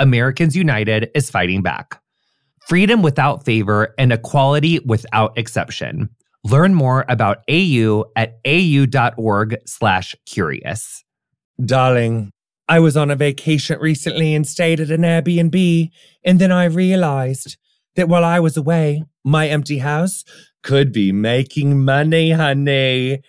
Americans United is fighting back. Freedom without favor and equality without exception. Learn more about AU at au.org/curious. Darling, I was on a vacation recently and stayed at an Airbnb, and then I realized that while I was away, my empty house could be making money, honey.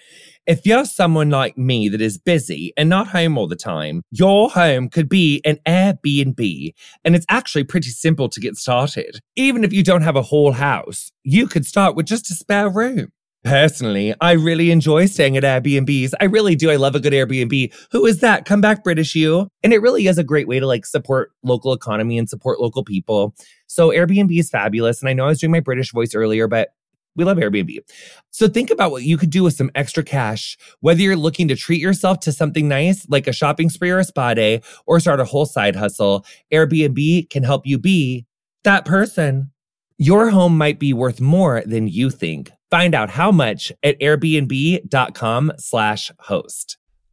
If you're someone like me that is busy and not home all the time, your home could be an Airbnb. And it's actually pretty simple to get started. Even if you don't have a whole house, you could start with just a spare room. Personally, I really enjoy staying at Airbnbs. I really do. I love a good Airbnb. Who is that? Come back, British you. And it really is a great way to like support local economy and support local people. So Airbnb is fabulous. And I know I was doing my British voice earlier, but we love Airbnb. So think about what you could do with some extra cash, whether you're looking to treat yourself to something nice like a shopping spree or a spa day or start a whole side hustle. Airbnb can help you be that person. Your home might be worth more than you think. Find out how much at airbnb.com slash host.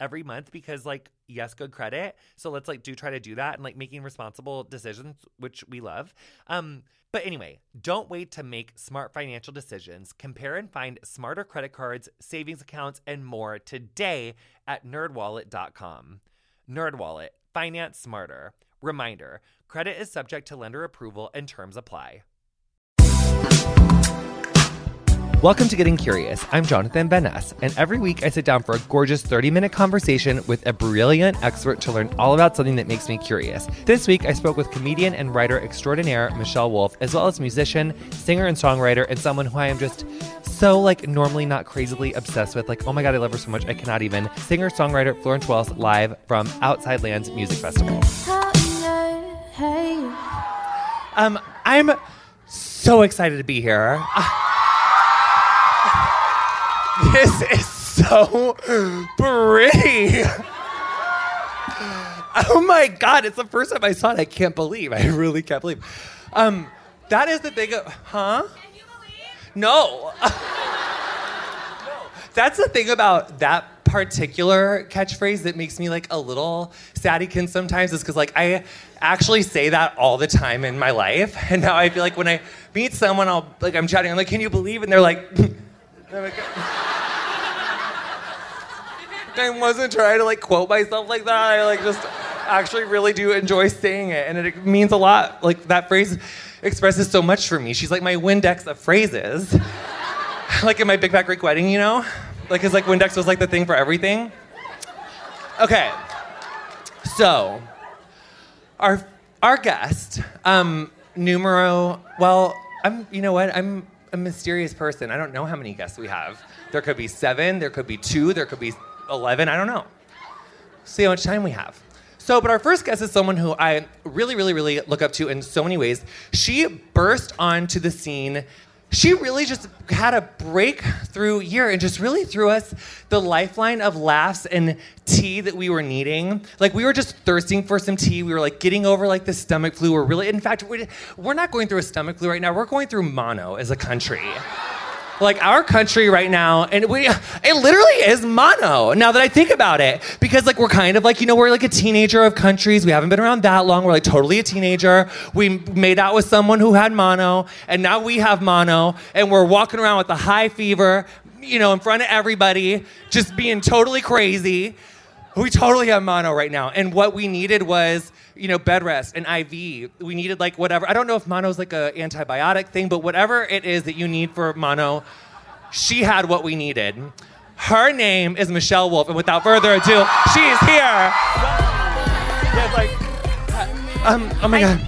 every month because like yes good credit. So let's like do try to do that and like making responsible decisions which we love. Um but anyway don't wait to make smart financial decisions. Compare and find smarter credit cards savings accounts and more today at nerdwallet.com nerdwallet. Finance smarter. Reminder credit is subject to lender approval and terms apply Welcome to Getting Curious. I'm Jonathan Ness, and every week I sit down for a gorgeous 30 minute conversation with a brilliant expert to learn all about something that makes me curious. This week I spoke with comedian and writer extraordinaire Michelle Wolf, as well as musician, singer, and songwriter, and someone who I am just so like normally not crazily obsessed with. Like, oh my God, I love her so much, I cannot even. Singer, songwriter Florence Welch live from Outside Lands Music Festival. Um, I'm so excited to be here. This is so pretty. Oh my god, it's the first time I saw it. I can't believe. I really can't believe. Um, that is the thing of, huh? No. no. That's the thing about that particular catchphrase that makes me like a little saddykin sometimes is because like I actually say that all the time in my life. And now I feel like when I meet someone, I'll like I'm chatting, I'm like, can you believe? And they're like, I wasn't trying to like quote myself like that. I like just actually really do enjoy saying it, and it means a lot. Like that phrase expresses so much for me. She's like my Windex of phrases. like in my Big Fat Greek wedding, you know, like cause like Windex was like the thing for everything. Okay, so our our guest, um, numero. Well, I'm. You know what? I'm a mysterious person. I don't know how many guests we have. There could be seven. There could be two. There could be 11, I don't know. See how much time we have. So, but our first guest is someone who I really, really, really look up to in so many ways. She burst onto the scene. She really just had a breakthrough year and just really threw us the lifeline of laughs and tea that we were needing. Like we were just thirsting for some tea. We were like getting over like the stomach flu. We're really, in fact, we're not going through a stomach flu right now. We're going through mono as a country. Like our country right now, and we it literally is mono. Now that I think about it, because like we're kind of like you know we're like a teenager of countries. We haven't been around that long. We're like totally a teenager. We made out with someone who had mono, and now we have mono, and we're walking around with a high fever, you know, in front of everybody, just being totally crazy. We totally have mono right now, and what we needed was you know, bed rest, an IV. We needed like whatever. I don't know if mono's like a antibiotic thing, but whatever it is that you need for mono, she had what we needed. Her name is Michelle Wolf, and without further ado, she's here. Yeah, like, um, oh my I- god,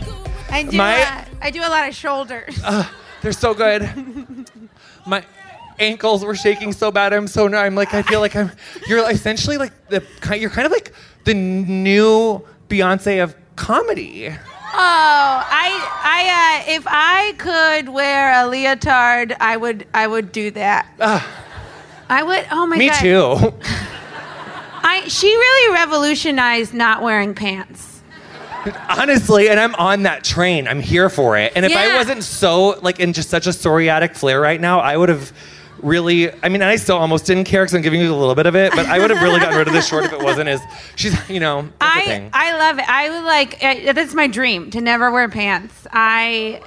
I do. My- uh, I do a lot of shoulders. they're so good. My ankles were shaking so bad. I'm so I'm like I feel like I'm. You're essentially like the ki- you're kind of like the new Beyonce of comedy. oh, I, I, uh, if I could wear a leotard, I would, I would do that. I would. Oh my Me god. Me too. I. She really revolutionized not wearing pants. Honestly, and I'm on that train. I'm here for it. And if I wasn't so like in just such a psoriatic flare right now, I would have really. I mean, I still almost didn't care because I'm giving you a little bit of it, but I would have really gotten rid of this short if it wasn't as she's. You know, I, thing. I love it. I would like. Uh, that's my dream to never wear pants. I.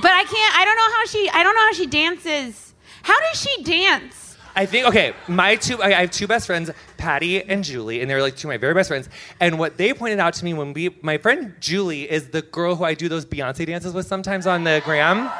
But I can't. I don't know how she. I don't know how she dances. How does she dance? I think okay. My two, I I have two best friends, Patty and Julie, and they're like two of my very best friends. And what they pointed out to me when we, my friend Julie is the girl who I do those Beyonce dances with sometimes on the gram.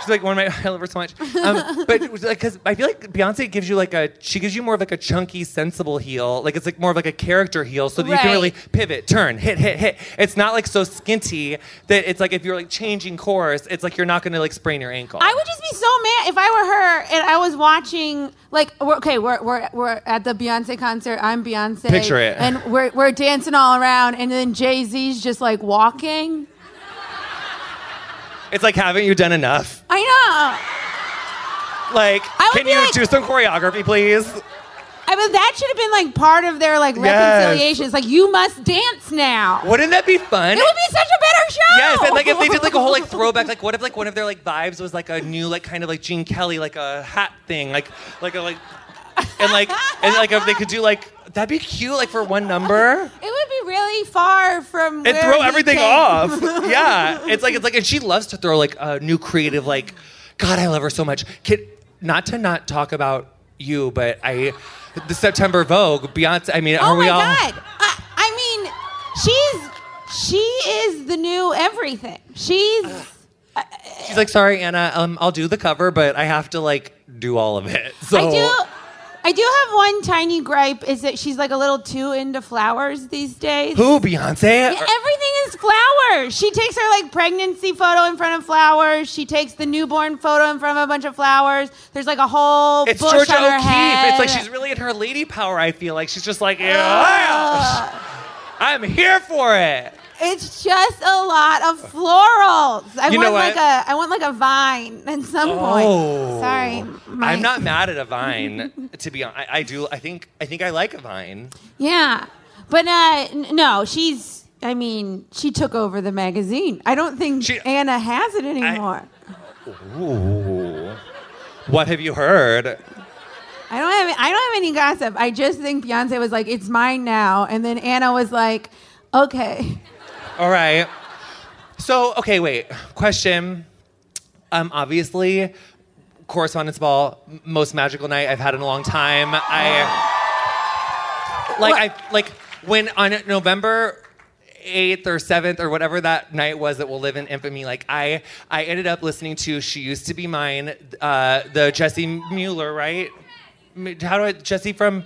She's like one of my, I love her so much. Um, but it was like, cause I feel like Beyonce gives you like a, she gives you more of like a chunky, sensible heel. Like it's like more of like a character heel, so that you can Right. really pivot, turn, hit, hit, hit. It's not like so skinty that it's like if you're like changing course, it's like you're not gonna like sprain your ankle. I would just be so mad if I were her and I was watching like we're, okay we're, we're we're at the Beyonce concert I'm Beyonce Picture it. and we're we're dancing all around and then Jay Z's just like walking It's like, haven't you done enough? I know Like, I can you like- do some choreography, please? I mean that should have been like part of their like Yes. reconciliation it's like you must dance now Wouldn't that be fun? it would be such a better show Yes, and like if they did like a whole like throwback, like what if like one of their like vibes was like a new like kind of like Gene Kelly like a hat thing, like like a like and like and like if they could do like that'd be cute like for one number it would be really far from and where throw he everything came. off. yeah, it's like it's like and she loves to throw like a new creative like God, I love her so much. Kid, not to not talk about you, but I the September Vogue, Beyonce. I mean, oh are my we all? god I, I mean she's she is the new everything she's She's like, sorry, Anna, um, I'll do the cover, but I have to like do all of it. So I do. I do have one tiny gripe is that she's like a little too into flowers these days. who Beyonce? Yeah, everything is flowers. She takes her like pregnancy photo in front of flowers. She takes the newborn photo in front of a bunch of flowers. There's like a whole It's bush Georgia on her O'Keeffe. head. It's like she's really in her lady power. I feel like she's just like, yeah, I'm here for it. It's just a lot of florals. I You want know like what? a I want like a vine at some point. Oh. Sorry, my- I'm not mad at a vine. to be honest, I, I do. I think. I think I like a vine. Yeah, but uh, n- no, she's. I mean, she took over the magazine. I don't think She- Anna has it anymore. Ooh. What have you heard? I don't have. I don't have any gossip. I just think Beyonce was like, "It's mine now," and then Anna was like, "Okay." All right. So, okay, wait. Question. Um, obviously, correspondence ball, m- most magical night I've had in a long time. I like? I like when on November 8th or 7th or whatever that night was that will live in infamy like i i ended up listening to she used to be mine uh the Jessie Mueller right how do i Jessie from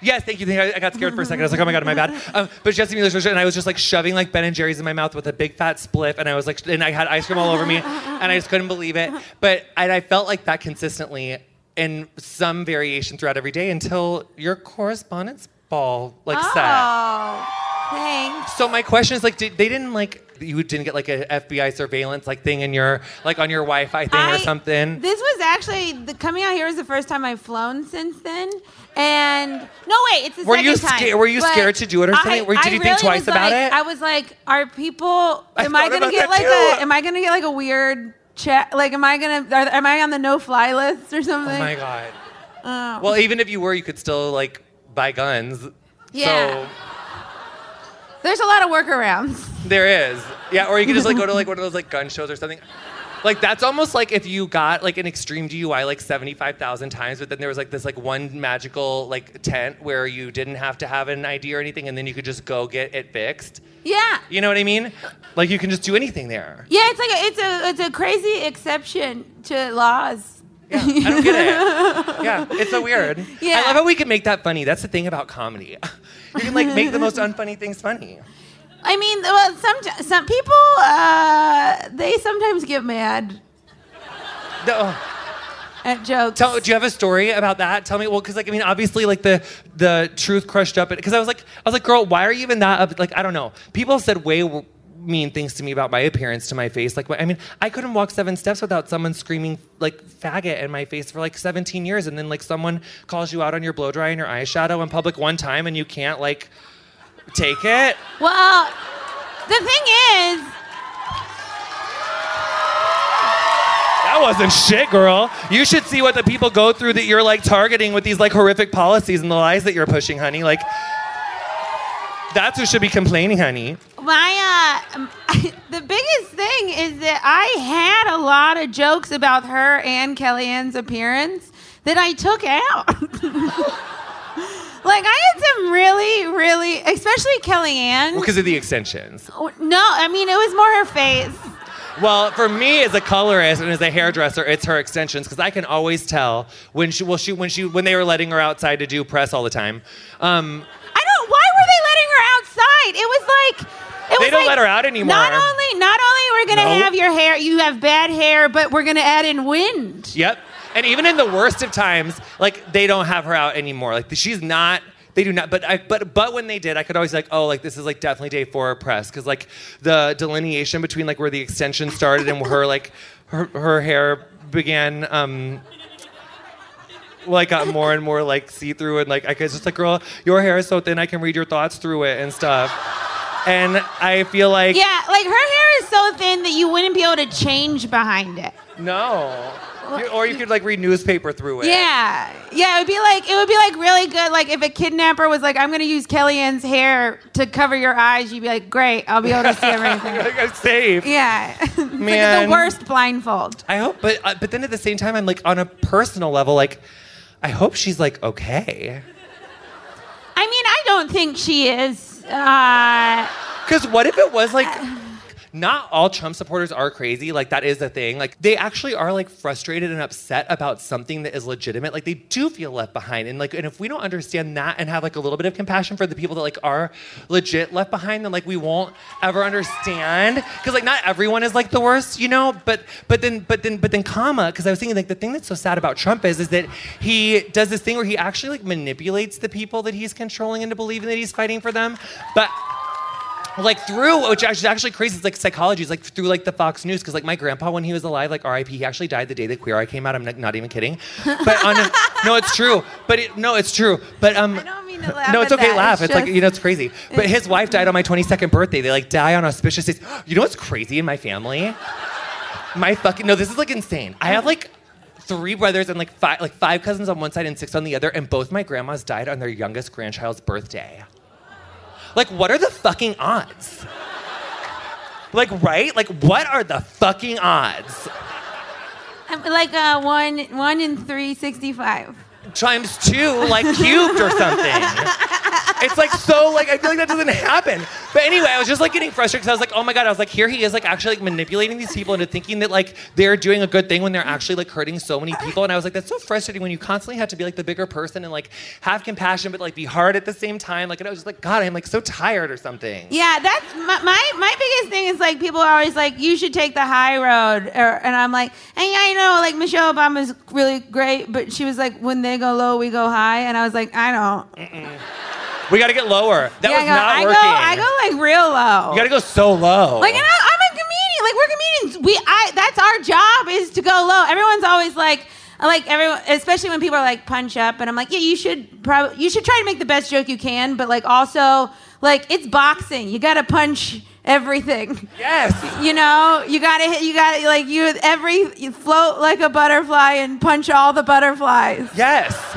Yes, thank you. I I got scared for a second. I was like, "Oh my god, my bad." Um, but Jessie Mueller's version, and I was just like shoving like Ben and Jerry's in my mouth with a big fat spliff, and I was like, and I had ice cream all over me, and I just couldn't believe it. But and I felt like that consistently in some variation throughout every day until your correspondence ball like set. Thanks. So my question is like, did, they didn't like you didn't get like a FBI surveillance like thing in your like on your Wi-Fi thing or something? This was actually the coming out here was the first time I've flown since then, and no wait, it's the Were second you time. were you But scared to do it or something? I- Or did I you think twice about like- it? I was like, are people? I am I gonna get like too. a? Am I gonna get like a weird check? Like, am I gonna? Are, am I on the no-fly list or something? Oh my god. Oh. Well, even if you were, you could still like buy guns. Yeah. So There's a lot of workarounds. there is. Yeah, or you could just like go to like one of those like gun shows or something. Like that's almost like if you got like an extreme DUI like 75,000 times, but then there was like this like one magical like tent where you didn't have to have an ID or anything, and then you could just go get it fixed. Yeah. You know what I mean? Like you can just do anything there. Yeah, it's like a, it's a it's a crazy exception to laws. Yeah, I don't get it. Yeah, it's so weird. Yeah. I love how we can make that funny. That's the thing about comedy. You can like make the most unfunny things funny. I mean, well, some some people uh, they sometimes get mad No. at jokes. Tell, do you have a story about that? Tell me. Well, because like I mean, obviously, like the the truth crushed up. Because I was like, I was like, girl, why are you even that? Up? Like, I don't know. People have said way mean things to me about my appearance to my face. Like, I mean, I couldn't walk seven steps without someone screaming like faggot in my face for like 17 years, and then like someone calls you out on your blow dry and your eyeshadow in public one time, and you can't like take it. Well, the thing is, That wasn't shit, girl. You should see what the people go through that you're like targeting with these like horrific policies and the lies that you're pushing, honey. Like, that's who should be complaining, honey. My uh, the biggest thing is that I had a lot of jokes about her and Kellyanne's appearance that I took out. like I had some really, really, especially Kellyanne. Because of the extensions. no, I mean it was more her face. Well, for me as a colorist and as a hairdresser, it's her extensions because I can always tell when she, well, she, when she, when they were letting her outside to do press all the time. Um, I don't. Why were they letting her outside? It was like. They don't like, let her out anymore. Not only, not only we're gonna Nope. have your hair, you have bad hair, but we're gonna add in wind. Yep. And even in the worst of times, like they don't have her out anymore. Like she's not. They do not. But I. But but when they did, I could always like, oh, like this is like definitely day four press because like the delineation between like where the extension started and her like her her hair began. um like got more and more like see through and like I was just like, girl, your hair is so thin I can read your thoughts through it and stuff. And I feel like Yeah, like her hair is so thin that you wouldn't be able to change behind it. no. You- or you could like read newspaper through it. Yeah, yeah, it would be like it would be like really good. Like if a kidnapper was like, "I'm gonna use Kellyanne's hair to cover your eyes," you'd be like, "Great, I'll be able to see everything." like I'm safe. yeah, it's like Man. the worst blindfold. I hope, but uh, but then at the same time, I'm like on a personal level, like I hope she's like okay. I mean, I don't think she is. Uh, Because what if it was like, not all Trump supporters are crazy. Like that is the thing. Like they actually are like frustrated and upset about something that is legitimate. Like they do feel left behind. And like, and if we don't understand that and have like a little bit of compassion for the people that like are legit left behind, then like we won't ever understand. Because like not everyone is like the worst, you know. But but then but then but then comma. Because I was thinking like the thing that's so sad about Trump is is that he does this thing where he actually like manipulates the people that he's controlling into believing that he's fighting for them, but like through which is actually crazy it's like psychology it's like through like the fox news because like my grandpa when he was alive like rip he actually died the day that queer eye came out i'm not, not even kidding. But on a, no it's true but it, no it's true but um I don't mean to laugh no it's okay laugh It's it's, like you know it's crazy. but his wife died on my 22nd birthday they like die on auspicious days. You know what's crazy in my family? My fucking no this is like insane. I have like three brothers and like five like five cousins on one side and six on the other and both my grandmas died on their youngest grandchild's birthday like what are the fucking odds? Like right? Like what are the fucking odds? Like uh, one one in three sixty five. Times two like cubed or something. It's like so like i feel like that doesn't happen. But anyway i was just like getting frustrated because i was like oh my god i was like here he is like actually like manipulating these people into thinking that like they're doing a good thing when they're actually like hurting so many people. And i was like that's so frustrating when you constantly have to be like the bigger person and like have compassion but like be hard at the same time. Like and i was just like god i'm like so tired or something. Yeah, that's my, my my biggest thing is like people are always like you should take the high road, or, and I'm like, hey, I know like Michelle Obama's really great, but she was like, when they go low, we go high, and I was like, I don't. we got to get lower that yeah, was I go, not I working go, I go like real low. you got to go so low Like, and I, I'm a comedian. Like, we're comedians. We, I, that's our job is to go low. Everyone's always like, like everyone, especially when people are like punch up, and I'm like, yeah, you should probably, you should try to make the best joke you can, but like also, like it's boxing. You got to punch everything. Yes. You know, you gotta hit. You gotta like you every you float like a butterfly and punch all the butterflies. Yes.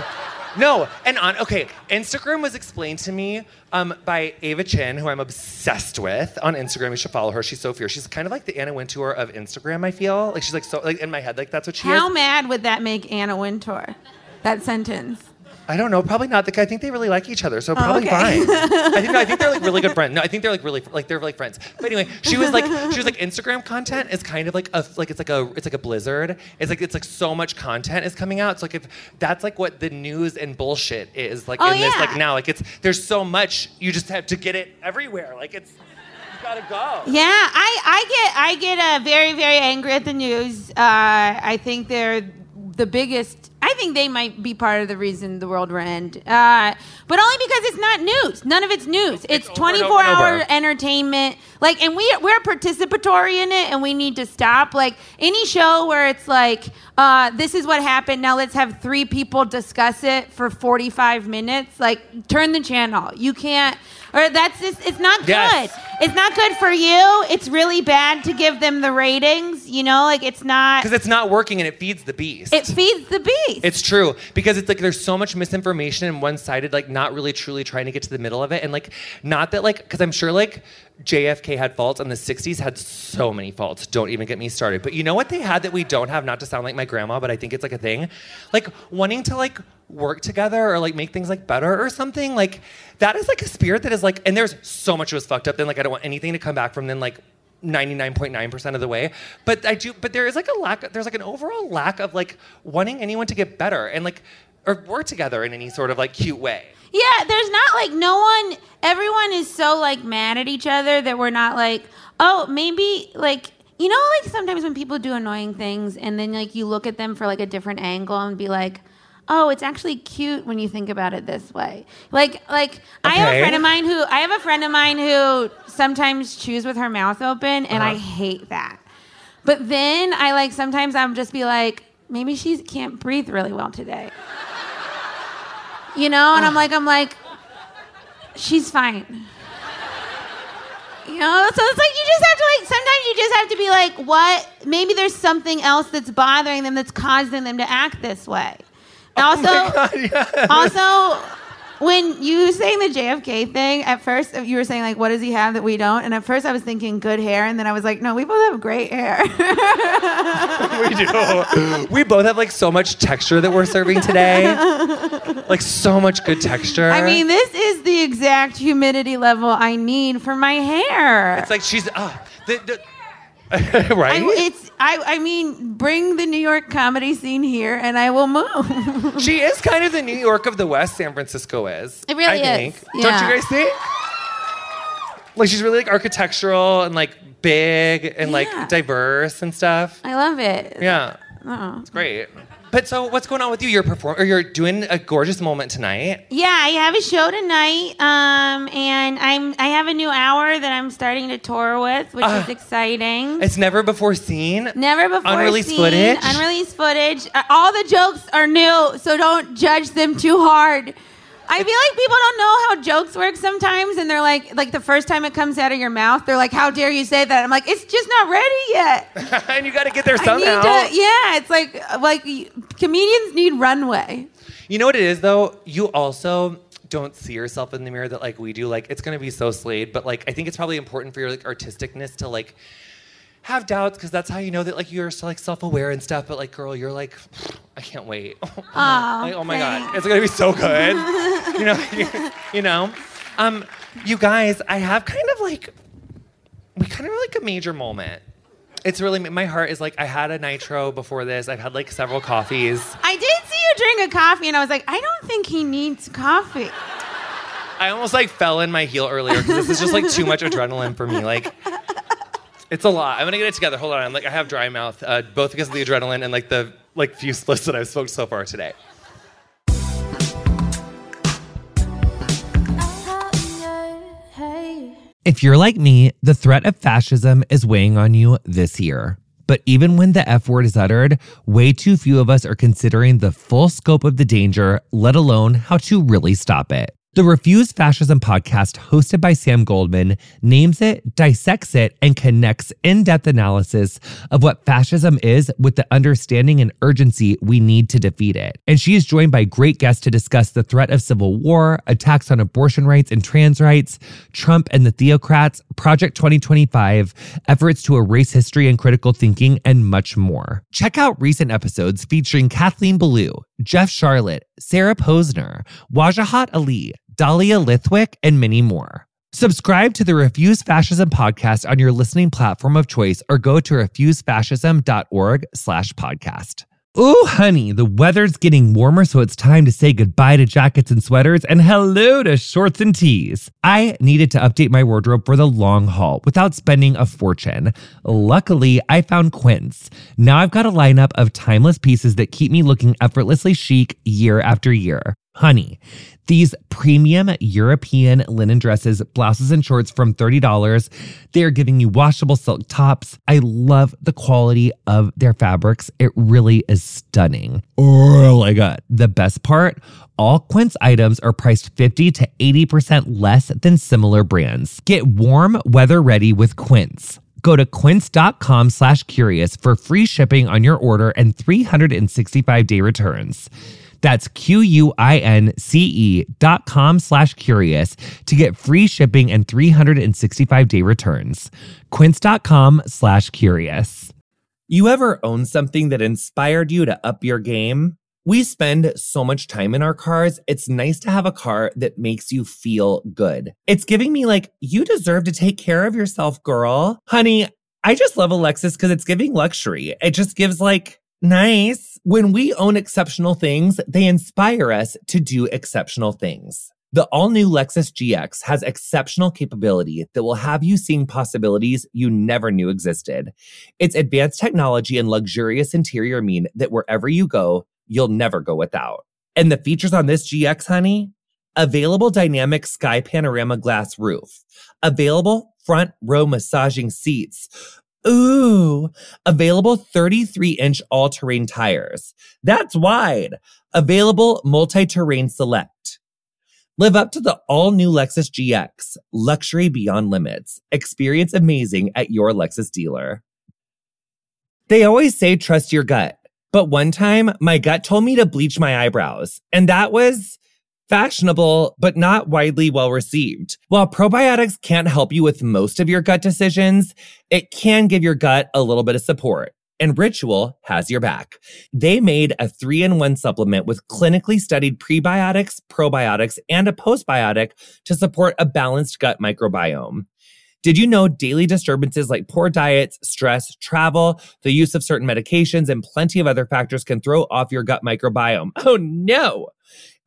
No, and on okay, Instagram was explained to me um, by Eva Chen, who I'm obsessed with on Instagram. You should follow her. She's so fierce. She's kind of like the Anna Wintour of Instagram. I feel like she's like so like in my head, like that's what she How is. How mad would that make Anna Wintour? That sentence. I don't know. Probably not. The, I think they really like each other, so probably okay. fine. I think no, I think they're like really good friends. No, I think they're like really like they're like friends. But anyway, she was like she was like Instagram content is kind of like a like it's like a it's like a blizzard. It's like it's like so much content is coming out. So like if that's like what the news and bullshit is like Oh, in this yeah. like now like it's there's so much you just have to get it everywhere. Like it's you gotta go. Yeah, I, I get I get uh, very very angry at the news. Uh, I think they're the biggest. I think they might be part of the reason the world will end. Uh, but only because it's not news. None of it's news. It's, It's twenty four hour entertainment. Like, and we we're participatory in it, and we need to stop. Like any show where it's like, uh, this is what happened. Now let's have three people discuss it for 45 minutes. Like, turn the channel. You can't. Or that's just. It's not Yes. good. It's not good for you. It's really bad to give them the ratings. You know, like it's not. Because it's not working and it feeds the beast. It feeds the beast. It's true because it's like there's so much misinformation and one-sided, like not really truly trying to get to the middle of it, and like not that like because I'm sure like JFK had faults and the '60s had so many faults. Don't even get me started. But you know what they had that we don't have? Not to sound like my grandma, but I think it's like a thing, like wanting to like work together or like make things like better or something. Like that is like a spirit that is like, and there's so much was fucked up. Then like I don't want anything to come back from then like 99.9% of the way but i do but there is like a lack there's like an overall lack of like wanting anyone to get better and like or work together in any sort of like cute way Yeah, there's not like no one. Everyone is so like mad at each other that we're not like, oh, maybe like you know, like sometimes when people do annoying things and then like you look at them for like a different angle and be like. Oh, it's actually cute when you think about it this way. Like, like I have a friend of mine who I have a friend of mine who sometimes chews with her mouth open, and I Uh-huh. hate that. But then I like sometimes I'm just be like, maybe she can't breathe really well today. You know, and I'm like, I'm like, she's fine. You know, so it's like you just have to like sometimes you just have to be like, what? Maybe there's something else that's bothering them that's causing them to act this way. Also, also, when you were saying the JFK thing, at first you were saying like, what does he have that we don't? And at first I was thinking good hair, and then I was like, no, we both have great hair. we do we both have like so much texture that we're serving today like so much good texture I mean, this is the exact humidity level I need for my hair. it's like she's uh, the, the, right I, it's I, I mean, bring the New York comedy scene here, and I will move. she is kind of the new york of the west san francisco is It really I is, think. yeah. don't you guys think like she's really like architectural and like big and like diverse and stuff I love it. yeah Uh-uh. it's great but so what's going on with you you're perform or you're doing a gorgeous moment tonight Yeah, I have a show tonight, um, and I'm I have a new hour that I'm starting to tour with, which Ah. is exciting. it's never before seen Never before Unreleased seen, footage? Unreleased footage. Uh, all the jokes are new, so don't judge them too hard. I feel like people don't know how jokes work sometimes, and they're like, like the first time it comes out of your mouth, they're like, "How dare you say that?" I'm like, "It's just not ready yet." and you got to get there somehow to, yeah, it's like like comedians need runway. You know what it is though? You also don't see yourself in the mirror that like we do. Like it's gonna be so slayed, but like I think it's probably important for your like artisticness to like have doubts because that's how you know that like you're so, like self-aware and stuff. But like, girl, you're like, I can't wait. Like, oh my god, it's gonna be so good. you know, you, you know. Um, you guys, I have kind of like we kind of like a major moment. It's really my heart is like I had a nitro before this. I've had like several coffees. I did see you drink a coffee, and I was like, I don't think he needs coffee. I almost like fell in my heel earlier because this is just like too much adrenaline for me. Like, it's a lot. I'm gonna get it together. Hold on. Like, I have dry mouth, uh, both because of the adrenaline and like the like few splits that I've smoked so far today. If you're like me, the threat of fascism is weighing on you this year. But even when the F word is uttered, way too few of us are considering the full scope of the danger, let alone how to really stop it. The Refuse Fascism podcast, hosted by Sam Goldman, names it, dissects it, and connects in depth analysis of what fascism is with the understanding and urgency we need to defeat it. And she is joined by great guests to discuss the threat of civil war, attacks on abortion rights and trans rights, Trump and the theocrats, Project 2025, efforts to erase history and critical thinking, and much more. Check out recent episodes featuring Kathleen Belew, Jeff Sharlet, Sarah Posner, Wajahat Ali, Dahlia Lithwick, and many more. Subscribe to the Refuse Fascism podcast on your listening platform of choice or go to refusefascism.org slash podcast. Ooh, honey, the weather's getting warmer, so it's time to say goodbye to jackets and sweaters and hello to shorts and tees. I needed to update my wardrobe for the long haul without spending a fortune. Luckily, I found Quince. Now I've got a lineup of timeless pieces that keep me looking effortlessly chic year after year. Honey, these premium European linen dresses, blouses, and shorts from $30. They are giving you washable silk tops. I love the quality of their fabrics. It really is stunning. Oh my God. The best part all Quince items are priced 50 to 80% less than similar brands. Get warm, weather ready with Quince. Go to quince.com slash curious for free shipping on your order and 365 day returns. That's Q-U-I-N-C-E dot com slash curious to get free shipping and 365 day returns. Quince.com slash curious. You ever own something that inspired you to up your game? We spend so much time in our cars. It's nice to have a car that makes you feel good. It's giving me like, you deserve to take care of yourself, girl. Honey, I just love a Lexus because it's giving luxury. It just gives like, nice. When we own exceptional things, they inspire us to do exceptional things. The all new Lexus GX has exceptional capability that will have you seeing possibilities you never knew existed. Its advanced technology and luxurious interior mean that wherever you go, you'll never go without. And the features on this GX, honey? Available dynamic sky panorama glass roof, available front row massaging seats. Ooh, available 33 inch all terrain tires. That's wide. Available multi terrain select. Live up to the all new Lexus GX, luxury beyond limits. Experience amazing at your Lexus dealer. They always say trust your gut, but one time my gut told me to bleach my eyebrows, and that was fashionable, but not widely well received. While probiotics can't help you with most of your gut decisions, it can give your gut a little bit of support. And Ritual has your back. They made a three in one supplement with clinically studied prebiotics, probiotics, and a postbiotic to support a balanced gut microbiome. Did you know daily disturbances like poor diets, stress, travel, the use of certain medications, and plenty of other factors can throw off your gut microbiome? Oh no!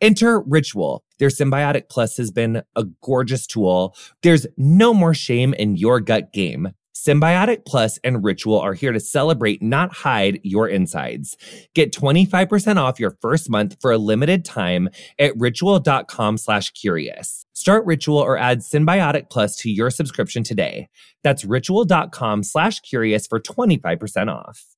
Enter Ritual. Their Synbiotic Plus has been a gorgeous tool. There's no more shame in your gut game. Synbiotic Plus and Ritual are here to celebrate, not hide your insides. Get 25% off your first month for a limited time at ritual.com slash curious. Start Ritual or add Synbiotic Plus to your subscription today. That's ritual.com slash curious for 25% off.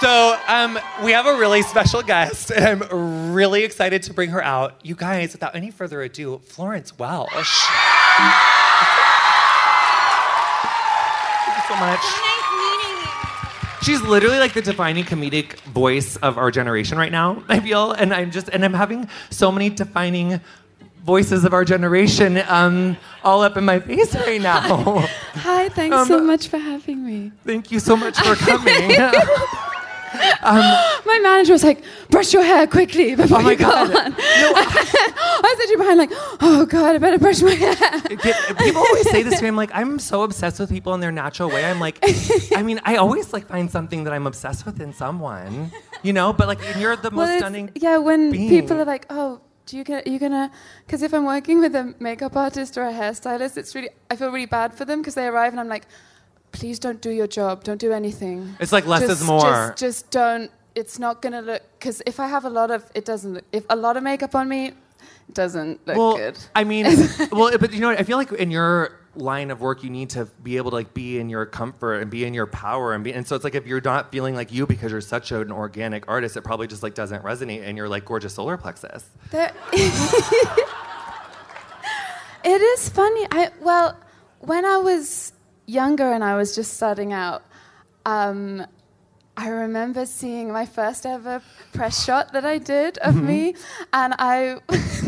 So, um, we have a really special guest, and I'm really excited to bring her out. You guys, without any further ado, Florence Welch. Thank you so much. Nice meeting you. She's literally like the defining comedic voice of our generation right now, I feel. And I'm just, and I'm having so many defining voices of our generation um, all up in my face right now. Hi, thanks Um, so much for having me. Thank you so much for coming. My manager was like, brush your hair quickly before Oh my you go God. on. I was actually behind like, oh God, I better brush my hair. Get- people always say this to me. I'm like, I'm so obsessed with people in their natural way. I'm like, I mean, I always like find something that I'm obsessed with in someone, you know. But like, and you're the most Well, stunning. Yeah, when being. people are like, oh, do you gonna, you gonna, because if I'm working with a makeup artist or a hairstylist, it's really, I feel really bad for them because they arrive and I'm like, please don't do your job, don't do anything. It's like less just, is more. Just, just don't. It's not gonna look because if I have a lot of, it doesn't. Look, if a lot of makeup on me, it doesn't look well, good. I mean, well, but you know, what? I feel like in your line of work, you need to be able to like be in your comfort and be in your power, and be. And so it's like if you're not feeling like you because you're such an organic artist, it probably just like doesn't resonate in your like gorgeous solar plexus. There- it is funny. I well, when I was younger and I was just starting out, um, I remember seeing my first ever press shot that I did of me, and I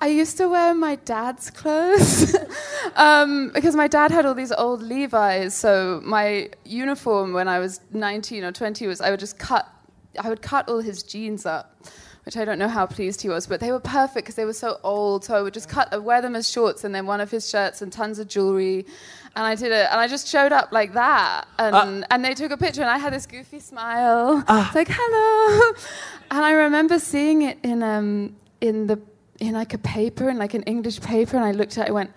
I used to wear my dad's clothes um, because my dad had all these old Levi's. So my uniform when I was 19 or 20 was I would just cut I would cut all his jeans up. Which I don't know how pleased he was, but they were perfect because they were so old. So I would just cut, I'd wear them as shorts, and then one of his shirts and tons of jewelry, and I did it, and I just showed up like that, and and they took a picture, and I had this goofy smile, it's like hello, and I remember seeing it in um in the in like a paper, in like an English paper, and I looked at it, and went,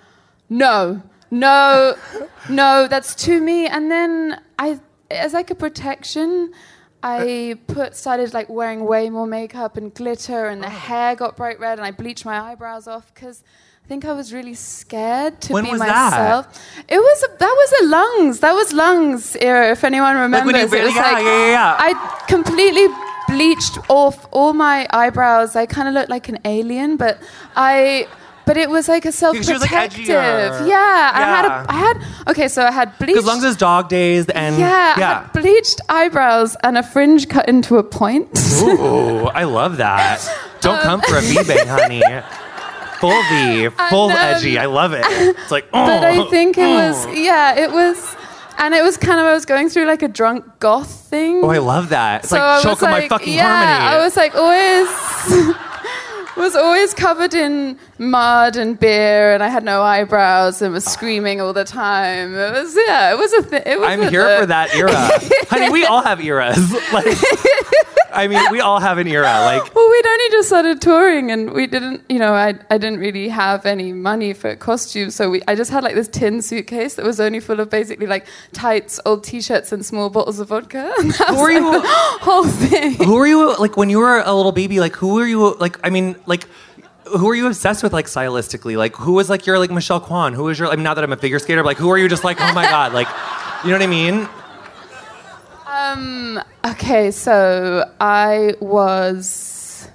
no, no, no, that's too me, and then I as like a protection. I put started like wearing way more makeup and glitter, and the oh. hair got bright red, and I bleached my eyebrows off because I think I was really scared to When be was that? myself. It was a, that was a lungs that was lungs era. If anyone remembers, you it was yeah, like yeah, yeah, yeah. I completely bleached off all my eyebrows. I kind of looked like an alien, but I. But it was like a was, like, self-protective. edgier. yeah, I had Yeah. a, I had okay, so I had bleached. Because lungs is dog days and yeah, I had bleached eyebrows and a fringe cut into a point. Ooh, I love that. Don't um, come for a V bang, honey. Full V, full And, um, edgy. I love it. It's like, oh. but I think it was yeah, it was, and it was kind of I was going through like a drunk goth thing. Oh, I love that. It's so like choke on my like- fucking yeah, harmony. I was like always. Was always covered in mud and beer, and I had no eyebrows, and was screaming all the time. It was yeah, it was a thing. I'm here for that era. honey, we all have eras. Like, I mean, we all have an era. Like, Well, we'd only just started touring, and we didn't, you know, I, I didn't really have any money for costumes, so we, I just had like this tin suitcase that was only full of basically like tights, old T-shirts, and small bottles of vodka. And that was, were like, you- the whole thing. who were you, like, when you were a little baby, like, who were you, like, I mean, like, who were you obsessed with, like, stylistically? Like, who was, like, your, like, Michelle Kwan? Who was your, I mean, not that I'm a figure skater, but, like, who are you just like, oh my God, like, you know what I mean? Um, okay, so I was,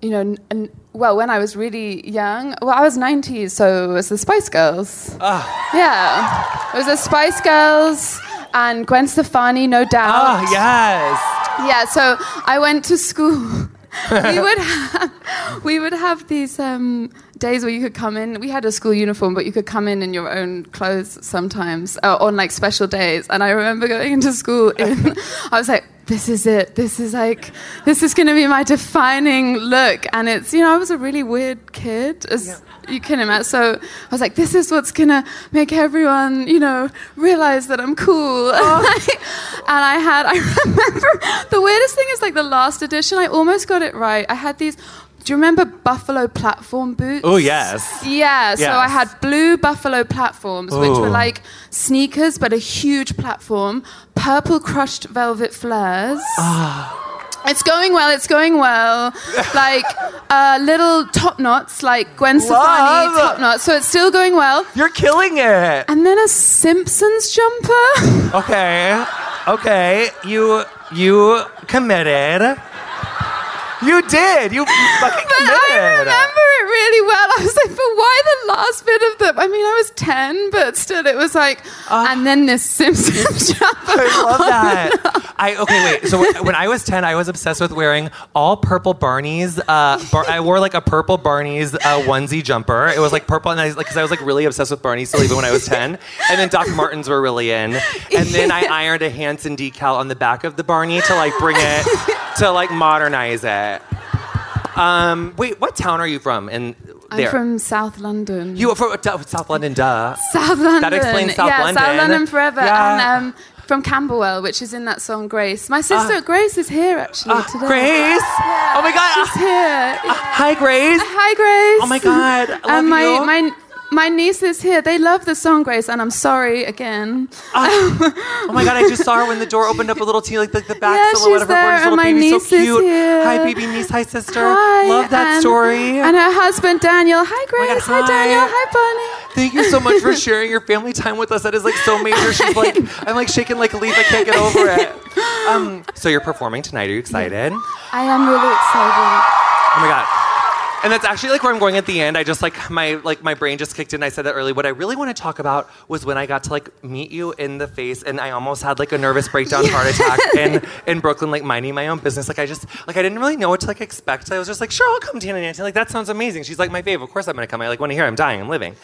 you know, n- well, when I was really young, well, I was 90s, so it was the Spice Girls. Ah. Yeah, it was the Spice Girls and Gwen Stefani, no doubt. Ah, yes. Yeah, so I went to school. we would have, we would have these um, days where you could come in. We had a school uniform, but you could come in in your own clothes sometimes uh, on like special days. And I remember going into school. In, I was like, "This is it. This is like, this is going to be my defining look." And it's you know, I was a really weird kid, as you can imagine. So I was like, "This is what's going to make everyone you know realize that I'm cool." and I had, I remember the weirdest thing is like the last edition, I almost got it right. I had these, do you remember Buffalo platform boots? Oh, yes. Yeah, so I had blue Buffalo platforms, which were like sneakers, but a huge platform, purple crushed velvet flares. It's going well. It's going well. Like uh, little top knots, like Gwen Stefani top knots. So it's still going well. You're killing it. And then a Simpsons jumper. Okay. Okay. You you committed. You did. You, fucking But committed. I remember it really well. I was like, but why the last bit of the? I mean, I was ten, but still, it was like, and then this Simpsons jumper. I love that. I okay, wait. So when- when I was ten, I was obsessed with wearing all purple Barney's. Uh, bar, I wore like a purple Barney's uh, onesie jumper. It was like purple, and I like because I was like really obsessed with Barney still even when I was ten. And then Doc Martens were really in. And then I ironed a Hanson decal on the back of the Barney to like bring it to like modernize it. Um, wait, what town are you from? And I'm from South London. you are from uh, South London, duh. South London. That explains South yeah, London. South London forever. Yeah. And um, from Camberwell, which is in that song Grace. My sister Grace is here actually Ah, today. Grace. Yeah, Oh my God. She's here. Hi, Grace. Hi, Grace. Oh my God, I love and my, you. my my niece is here. They love the song Grace, and I'm sorry again. Oh my god! I just saw her when the door opened up a little teeny, like the, the back Yeah, silhouette of her there, gorgeous little my baby, niece so cute. here. Hi, baby niece. Hi, sister. Hi, Love that and- story. And her husband Daniel. Hi, Grace. God, hi. Daniel. hi. Hi, Bonnie. Thank you so much for sharing your family time with us. That is like so major. She's like, I'm like shaking like a leaf. I can't get over it. Um, so you're performing tonight. Are you excited? I am really excited. Oh my god. And that's actually like where I'm going at the end. I just like my like my brain just kicked in. I said that early. What I really want to talk about was when I got to like meet you in the face, and I almost had like a nervous breakdown, heart attack in in Brooklyn, like minding my own business. Like I just like I didn't really know what to like expect. I was just like, sure, I'll come to Hannah Nancy. Like that sounds amazing. She's like my fave. Of course I'm gonna come. I like want to hear. I'm dying. I'm living.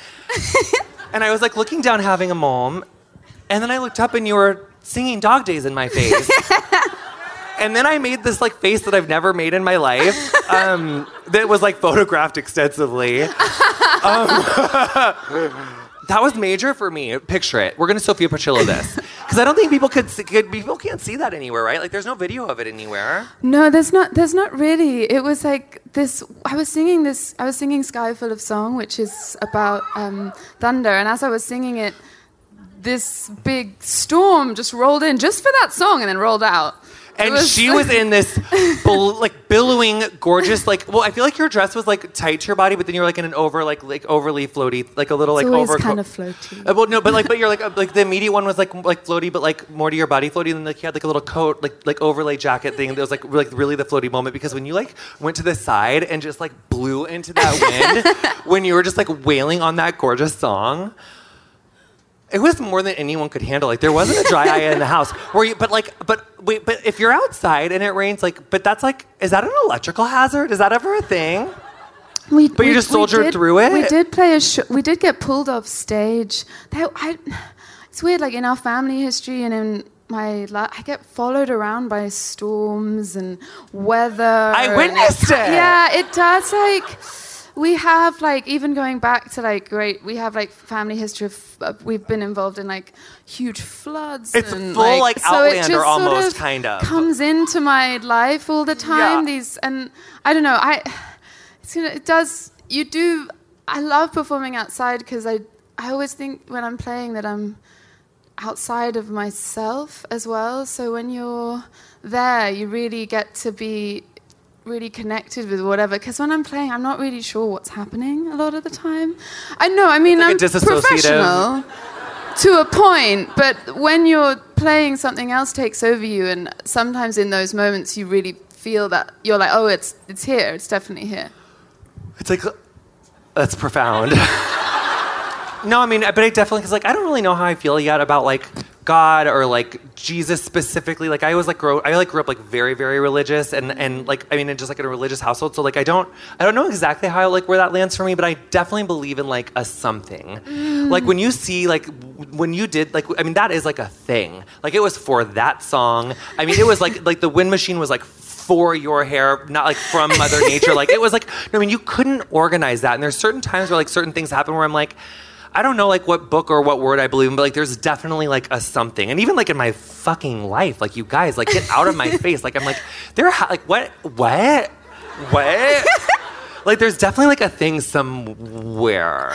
and I was like looking down, having a mom, and then I looked up, and you were singing Dog Days in my face. And then I made this like face that I've never made in my life. Um, that was like photographed extensively. Um, that was major for me. Picture it. We're gonna Sophia Petrillo this because I don't think people could, see, could people can't see that anywhere, right? Like there's no video of it anywhere. No, there's not. There's not really. It was like this. I was singing this. I was singing "Sky Full of Song," which is about um, thunder. And as I was singing it, this big storm just rolled in just for that song, and then rolled out. And she was in this bill, like billowing, gorgeous, like. Well, I feel like your dress was like tight to your body, but then you were like in an over, like like overly floaty, like a little like always over. kind of floaty. Uh, well, no, but like, but you're like, uh, like the immediate one was like, like floaty, but like more to your body floaty. And then like you had like a little coat, like like overlay jacket thing. That was like like really the floaty moment because when you like went to the side and just like blew into that wind when you were just like wailing on that gorgeous song. It was more than anyone could handle. Like there wasn't a dry eye in the house. Where you, but like, but wait, but if you're outside and it rains, like, but that's like, is that an electrical hazard? Is that ever a thing? We, But you just soldiered did, through it? We did play a show. We did get pulled off stage. That, I, it's weird. Like in our family history and in my life, I get followed around by storms and weather. I and witnessed it. Yeah, it does. Like we have like even going back to like great. We have like family history of. Uh, we've been involved in like huge floods. It's and, full, like, so it Outlander just sort almost, of kind of. comes into my life all the time. Yeah. These and I don't know. I it's gonna, it does. You do. I love performing outside because I I always think when I'm playing that I'm outside of myself as well. So when you're there, you really get to be really connected with whatever. Because when I'm playing, I'm not really sure what's happening a lot of the time. I know. I mean, Like I'm professional to a point, but when you're playing, something else takes over you, and sometimes in those moments, you really feel that you're like, oh, it's it's here. It's definitely here. It's like that's profound. no, I mean, but I definitely because like I don't really know how I feel yet about like God or like Jesus specifically. Like I was like grow I like grew up like very very religious and and like I mean just like in a religious household. So like I don't I don't know exactly how like where that lands for me, but I definitely believe in like a something. Mm. Like when you see like when you did like I mean that is like a thing. Like it was for that song. I mean it was like like the wind machine was like for your hair, not like from Mother Nature. Like it was like, I mean, you couldn't organize that. And there's certain times where like certain things happen where I'm like, I don't know like what book or what word I believe in, but like there's definitely like a something. And even like in my fucking life, like you guys, like get out of my face. Like I'm like, there, ha- like what, what, what? like there's definitely like a thing somewhere.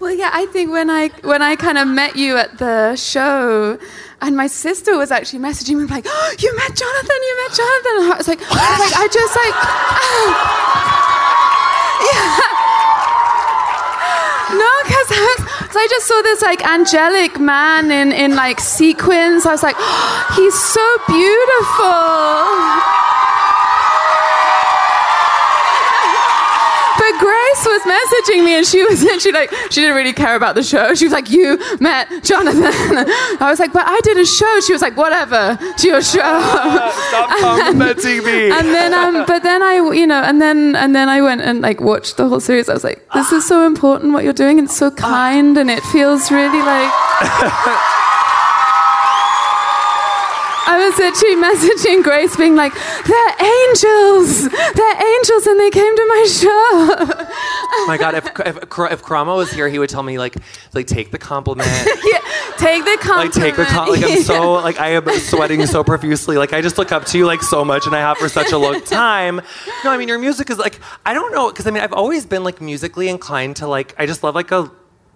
Well, yeah, I think when I when I kind of met you at the show, and my sister was actually messaging me like, oh, "You met Jonathan, you met Jonathan." And I was like, I was like, I just like, yeah. No, because I, was- so I just saw this like angelic man in in like sequins. I was like, oh, he's so beautiful. Grace was messaging me and she was she like she didn't really care about the show. She was like, You met Jonathan. I was like, But I did a show. She was like, Whatever, to your show. Stop complimenting me. And then um but then I you know, and then and then I went and like watched the whole series. I was like, This is so important what you're doing and it's so kind and it feels really like I was actually messaging Grace, being like, "They're angels, they're angels, and they came to my show." Oh my God, if, if, if Karamo was here, he would tell me like, like take the compliment. yeah, take the compliment. like take the compliment. like I'm so like I am sweating so profusely. Like I just look up to you like so much, and I have for such a long time. No, I mean your music is like I don't know because I mean I've always been like musically inclined to like I just love like a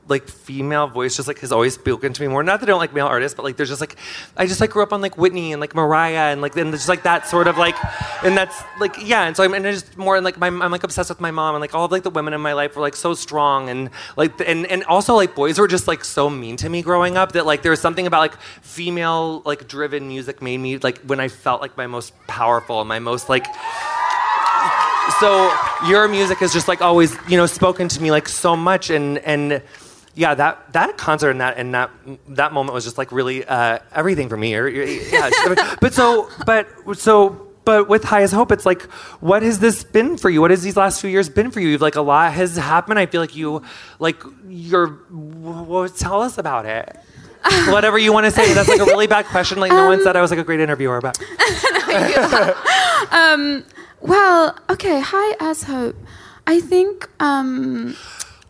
like female voice just like has always spoken to me more. Not that I don't like male artists, but like there's just like I just like grew up on like Whitney and like Mariah and like and just like that sort of like and that's like yeah. And so I'm and just more and like my, I'm like obsessed with my mom and like all of like the women in my life were like so strong and like and and also like boys were just like so mean to me growing up that like there was something about like female like driven music made me like when I felt like my most powerful and my most like so your music has just like always, you know, spoken to me like so much, and and yeah, that that concert and that and that that moment was just like really uh, everything for me. Or, yeah, but so but so. But with High as Hope, it's like, what has this been for you? What has these last few years been for you? You've like a lot has happened. I feel like you, like you're. Well, tell us about it. Whatever you want to say. That's like a really bad question. Like no one said I was like a great interviewer, but Well, okay, High as Hope. I think um,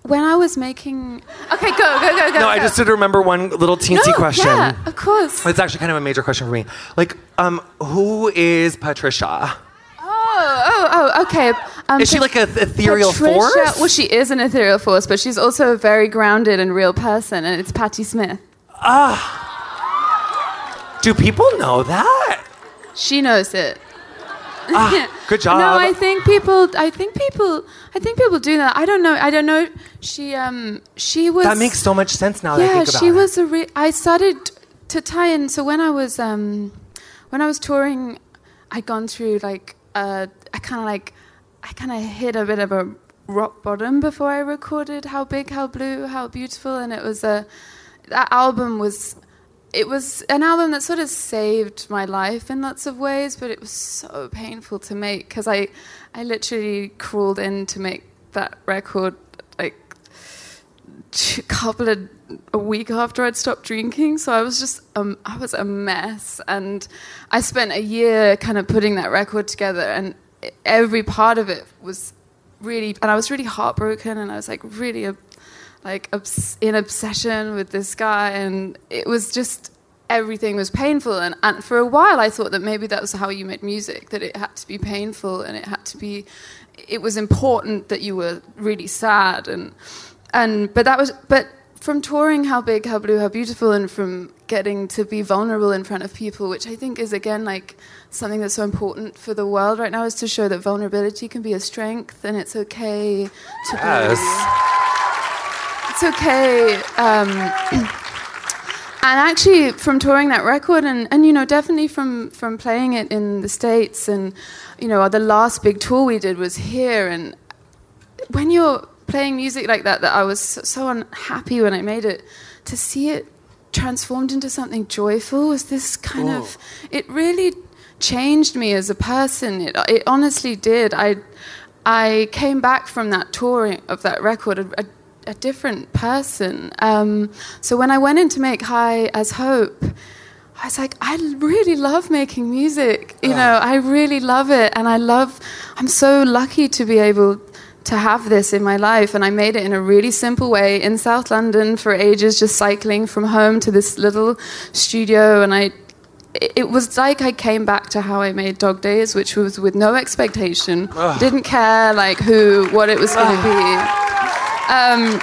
when I was making. Okay, go, go, go, go. no, I just did remember one little teensy No, question. Yeah, of course. It's actually kind of a major question for me. Like, um, who is Patricia? Oh, oh, oh, okay. Um, Is she like an ethereal Patricia- force? Well, she is an ethereal force, but she's also a very grounded and real person, and it's Patti Smith. Ah Do people know that? She knows it. Ah, good job. No, I think people. I think people. I think people do that. I don't know. I don't know. She um. She was. that makes so much sense now that I yeah, think about she it. was a. Re- I started to tie in. So when I was um, when I was touring, I'd gone through like uh, I kind of like, I kind of hit a bit of a rock bottom before I recorded "How Big, How Blue, How Beautiful," and it was a. That album was. It was an album that sort of saved my life in lots of ways, but it was so painful to make because I, I literally crawled in to make that record like a couple of a week after I'd stopped drinking. So I was just um, I was a mess, and I spent a year kind of putting that record together, and every part of it was really, and I was really heartbroken, and I was like really like obs- in obsession with this guy, and it was just everything was painful and, and for a while i thought that maybe that was how you made music that it had to be painful and it had to be it was important that you were really sad and and but that was but from touring how big how blue how beautiful and from getting to be vulnerable in front of people which i think is again like something that's so important for the world right now is to show that vulnerability can be a strength and it's okay to Yes. be it's okay um, and actually from touring that record and, and you know definitely from from playing it in the states and you know the last big tour we did was here and when you're playing music like that that i was so, so unhappy when i made it to see it transformed into something joyful was this kind of it really changed me as a person. It, it honestly did. I i came back from that touring of that record a, a, a different person um, so when i went in to make high as hope I was like, I really love making music. You know, I really love it. And I love, I'm so lucky to be able to have this in my life. And I made it in a really simple way in South London for ages, just cycling from home to this little studio. And I, it it was like I came back to how I made Dog Days, which was with no expectation, didn't care like who, what it was going to be. Um,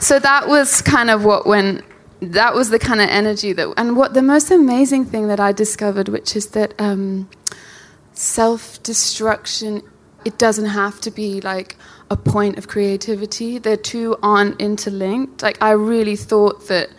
so that was kind of what went that was the kind of energy that and what the most amazing thing that i discovered which is that um, self-destruction it doesn't have to be like a point of creativity. The two aren't interlinked. Like i really thought that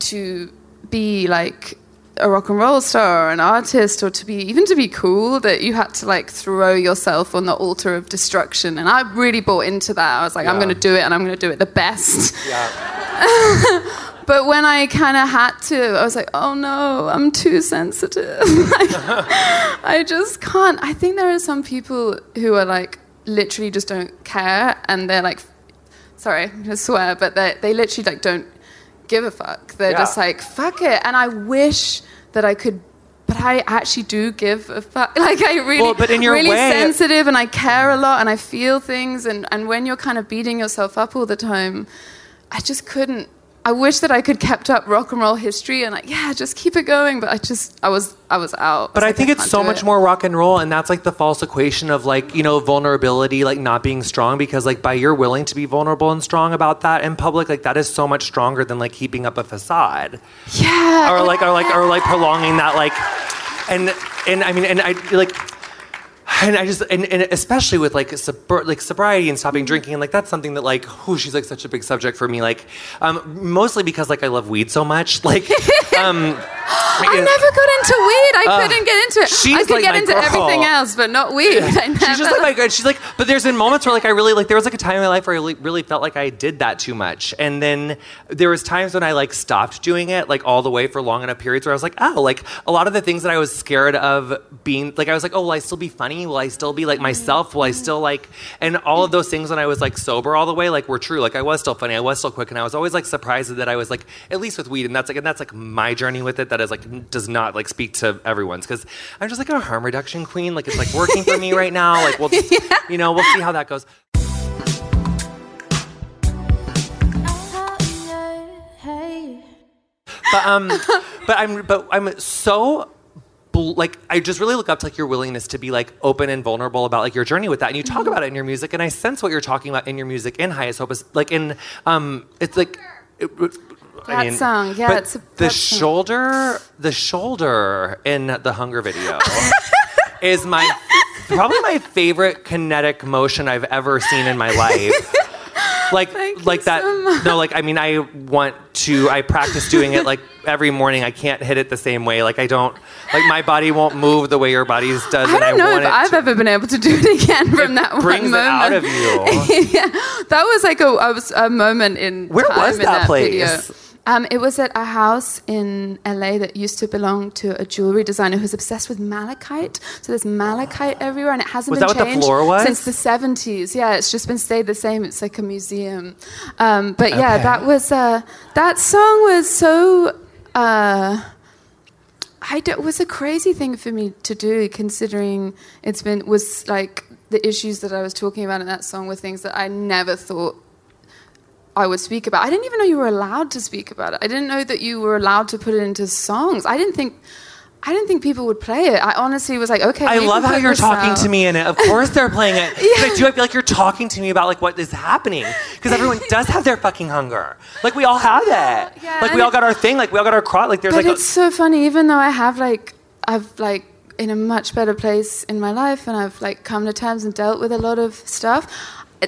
to be like a rock and roll star or an artist or to be even to be cool that you had to like throw yourself on the altar of destruction and i really bought into that i was like i'm going to do it and i'm going to do it the best but when I kind of had to, I was like, oh no, I'm too sensitive. I just can't. I think there are some people who are like, literally just don't care. And they're like, sorry, I'm going to swear, but they, they literally like don't give a fuck. They're Yeah. just like, fuck it. And I wish that I could. But I actually do give a fuck. Like I really, Well, but in your really way- sensitive, and I care a lot, and I feel things. And, and when you're kind of beating yourself up all the time, I just couldn't. I wish that I could kept up rock and roll history and like, yeah, just keep it going. But I just, I was, I was out. But I was think it's so much it. more rock and roll, and that's like the false equation of like you know vulnerability, like not being strong. Because like by you're willing to be vulnerable and strong about that in public, like that is so much stronger than like keeping up a facade, Yeah. or like or like or like prolonging that like, and and I mean and I like. And I just, and, and especially with like like sobriety and stopping drinking, and like that's something that like, who she's like such a big subject for me. Like, um, mostly because like I love weed so much. Like, um, I never got into weed. I uh, couldn't get into it. she's I could like get into girl. everything else, but not weed. I never. She's just like my good. She's like, but there's been moments where like I really like there was like a time in my life where I really, really felt like I did that too much, and then there was times when I like stopped doing it like all the way for long enough periods where I was like, oh, like a lot of the things that I was scared of being like I was like, oh, will I still be funny? Will I still be like myself? Will I still like and all of those things when I was like sober all the way like were true. Like I was still funny, I was still quick, and I was always like surprised that I was like at least with weed, and that's like and that's like my journey with it that is like does not like speak to everyone's because I'm just like a harm reduction queen. Like it's like working for me right now. Like we'll just, you know we'll see how that goes. But um, but I'm but I'm so like I just really look up to like your willingness to be like open and vulnerable about like your journey with that, and you talk about it in your music, and I sense what you're talking about in your music in High as Hope is like in um, it's like. It, That song, yeah, it's a- the that song. shoulder, the shoulder in the Hunger video is my probably my favorite kinetic motion I've ever seen in my life. Like, Thank like that. so no, like I mean, I want to. I practice doing it like every morning. I can't hit it the same way. Like I don't. Like my body won't move the way your body's does. I don't know if I've to. ever been able to do it again from that one brings it moment. out of you. yeah, that was like a, I was a moment in Where time was in that place? Video. Um, it was at a house in LA that used to belong to a jewelry designer who's obsessed with malachite. So there's malachite everywhere, and it hasn't Was been that what the changed floor was? since the 70s. Yeah, it's just been stayed the same. It's like a museum. Um, but yeah, Okay. that was uh, that song was so. Uh, I d- it was a crazy thing for me to do, considering it's been was like the issues that I was talking about in that song were things that I never thought I would speak about. I didn't even know you were allowed to speak about it. I didn't know that you were allowed to put it into songs. I didn't think. I didn't think people would play it. I honestly was like, okay. I love how you're talking out. to me in it. Of course they're playing it. 'Cause I do. I feel like you're talking to me about like what is happening because everyone does have their fucking hunger. Like we all have that. Yeah, like we all got our thing. Like we all got our cross. Like there's But like. it's so funny, even though I have like I've like in a much better place in my life, and I've like come to terms and dealt with a lot of stuff.